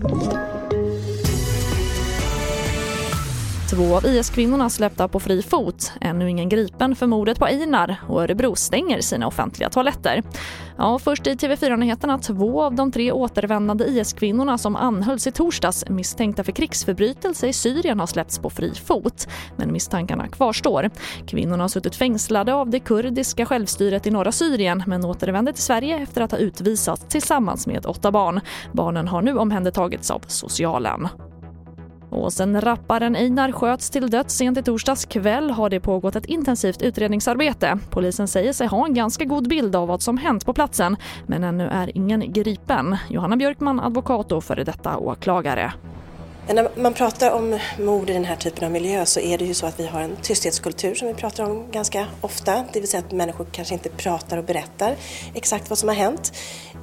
you Två av IS-kvinnorna släppta på fri fot, ännu ingen gripen för mordet på Einar och Örebro stänger sina offentliga toaletter. Ja, först i TV4-nyheterna två av de tre återvändande IS-kvinnorna som anhölls i torsdags misstänkta för krigsförbrytelse i Syrien har släppts på fri fot. Men misstankarna kvarstår. Kvinnorna har suttit fängslade av det kurdiska självstyret i norra Syrien men återvände till Sverige efter att ha utvisats tillsammans med åtta barn. Barnen har nu omhändertagits av socialen. Och sen rapparen Einar sköts till döds sent i torsdags kväll har det pågått ett intensivt utredningsarbete. Polisen säger sig ha en ganska god bild av vad som hänt på platsen men ännu är ingen gripen. Johanna Björkman, advokat och före detta åklagare. Eh, när man pratar om mord i den här typen av miljö så är det ju så att vi har en tysthetskultur som vi pratar om ganska ofta. Det vill säga att människor kanske inte pratar och berättar exakt vad som har hänt.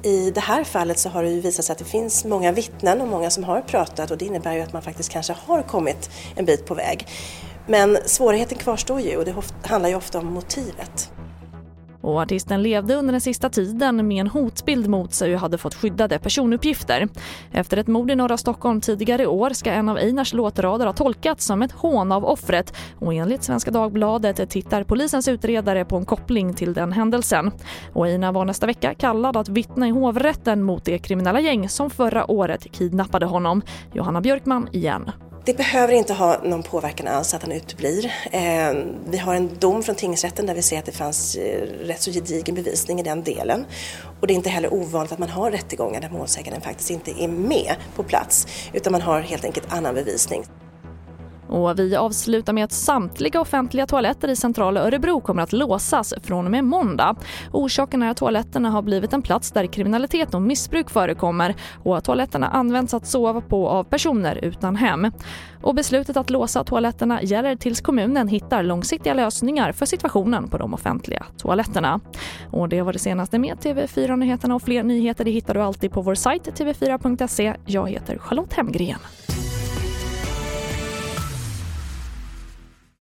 I det här fallet så har det ju visat sig att det finns många vittnen och många som har pratat och det innebär ju att man faktiskt kanske har kommit en bit på väg. Men svårigheten kvarstår ju och det handlar ju ofta om motivet. Och artisten levde under den sista tiden med en hotbild mot sig och hade fått skyddade personuppgifter. Efter ett mord i norra Stockholm tidigare i år ska en av Einars låtrader ha tolkats som ett hån av offret och enligt Svenska Dagbladet tittar polisens utredare på en koppling till den händelsen. Och Einar var nästa vecka kallad att vittna i hovrätten mot det kriminella gäng som förra året kidnappade honom. Johanna Björkman igen. Det behöver inte ha någon påverkan alls att han uteblir. Ehm, vi har en dom från tingsrätten där vi ser att det fanns eh, rätt så gedigen bevisning i den delen. Och det är inte heller ovanligt att man har rättegångar där målsäganden faktiskt inte är med på plats utan man har helt enkelt annan bevisning. Och vi avslutar med att samtliga offentliga toaletter i centrala Örebro kommer att låsas från och med måndag. Orsaken är att toaletterna har blivit en plats där kriminalitet och missbruk förekommer och att toaletterna används att sova på av personer utan hem. Och beslutet att låsa toaletterna gäller tills kommunen hittar långsiktiga lösningar för situationen på de offentliga toaletterna. Och det var det senaste med TV4 Nyheterna och fler nyheter det hittar du alltid på vår sajt tv4.se. Jag heter Charlotte Hemgren.